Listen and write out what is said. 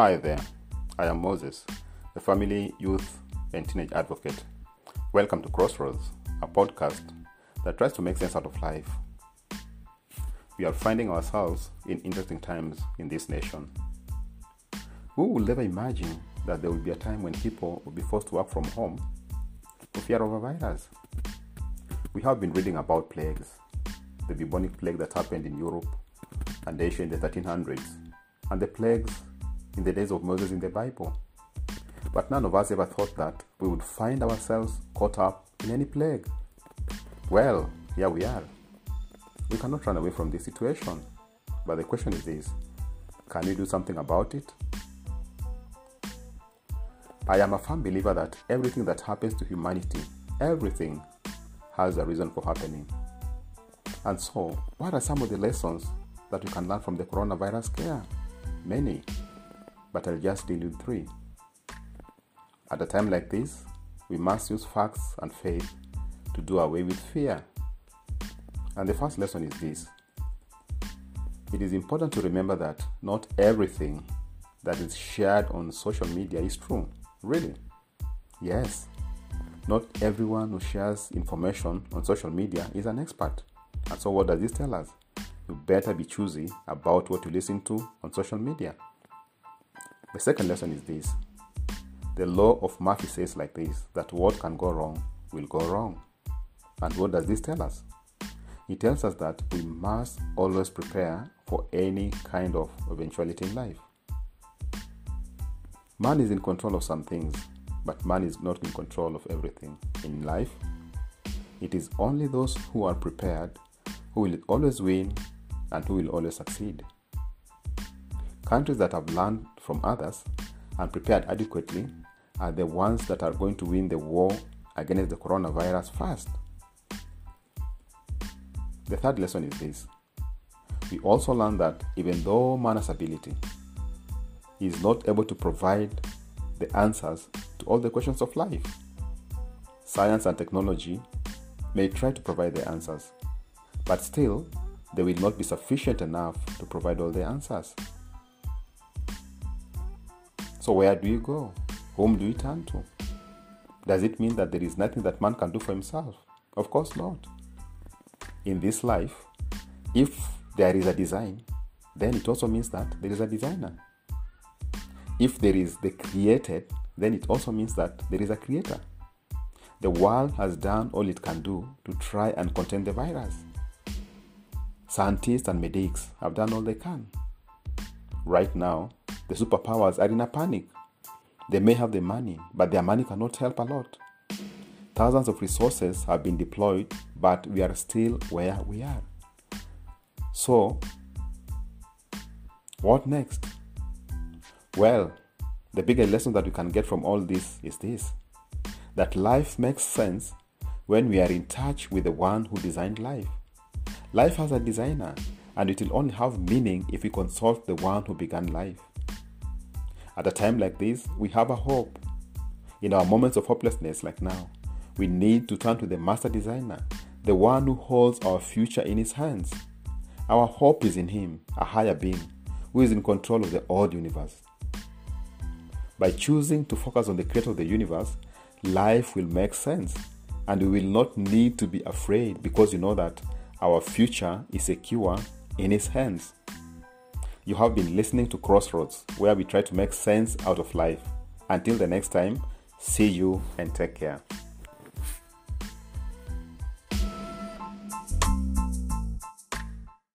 Hi there, I am Moses, a family, youth, and teenage advocate. Welcome to Crossroads, a podcast that tries to make sense out of life. We are finding ourselves in interesting times in this nation. Who would ever imagine that there will be a time when people will be forced to work from home for fear of a virus? We have been reading about plagues, the bubonic plague that happened in Europe and Asia in the 1300s, and the plagues in the days of Moses in the Bible. But none of us ever thought that we would find ourselves caught up in any plague. Well, here we are. We cannot run away from this situation. But the question is this can we do something about it? I am a firm believer that everything that happens to humanity, everything, has a reason for happening. And so, what are some of the lessons that we can learn from the coronavirus scare? Many but I'll just deal with three. At a time like this, we must use facts and faith to do away with fear. And the first lesson is this it is important to remember that not everything that is shared on social media is true. Really? Yes. Not everyone who shares information on social media is an expert. And so, what does this tell us? You better be choosy about what you listen to on social media. The second lesson is this the law of Murphy says like this that what can go wrong will go wrong. And what does this tell us? It tells us that we must always prepare for any kind of eventuality in life. Man is in control of some things, but man is not in control of everything in life. It is only those who are prepared who will always win and who will always succeed. Countries that have learned from others and prepared adequately are the ones that are going to win the war against the coronavirus first. The third lesson is this we also learn that even though man's ability is not able to provide the answers to all the questions of life, science and technology may try to provide the answers, but still, they will not be sufficient enough to provide all the answers. So, where do you go? Whom do you turn to? Does it mean that there is nothing that man can do for himself? Of course not. In this life, if there is a design, then it also means that there is a designer. If there is the created, then it also means that there is a creator. The world has done all it can do to try and contain the virus. Scientists and medics have done all they can. Right now, the superpowers are in a panic. They may have the money, but their money cannot help a lot. Thousands of resources have been deployed, but we are still where we are. So, what next? Well, the biggest lesson that we can get from all this is this that life makes sense when we are in touch with the one who designed life. Life has a designer, and it will only have meaning if we consult the one who began life. At a time like this, we have a hope. In our moments of hopelessness, like now, we need to turn to the master designer, the one who holds our future in his hands. Our hope is in him, a higher being, who is in control of the old universe. By choosing to focus on the creator of the universe, life will make sense and we will not need to be afraid because you know that our future is secure in his hands. You have been listening to Crossroads, where we try to make sense out of life. Until the next time, see you and take care.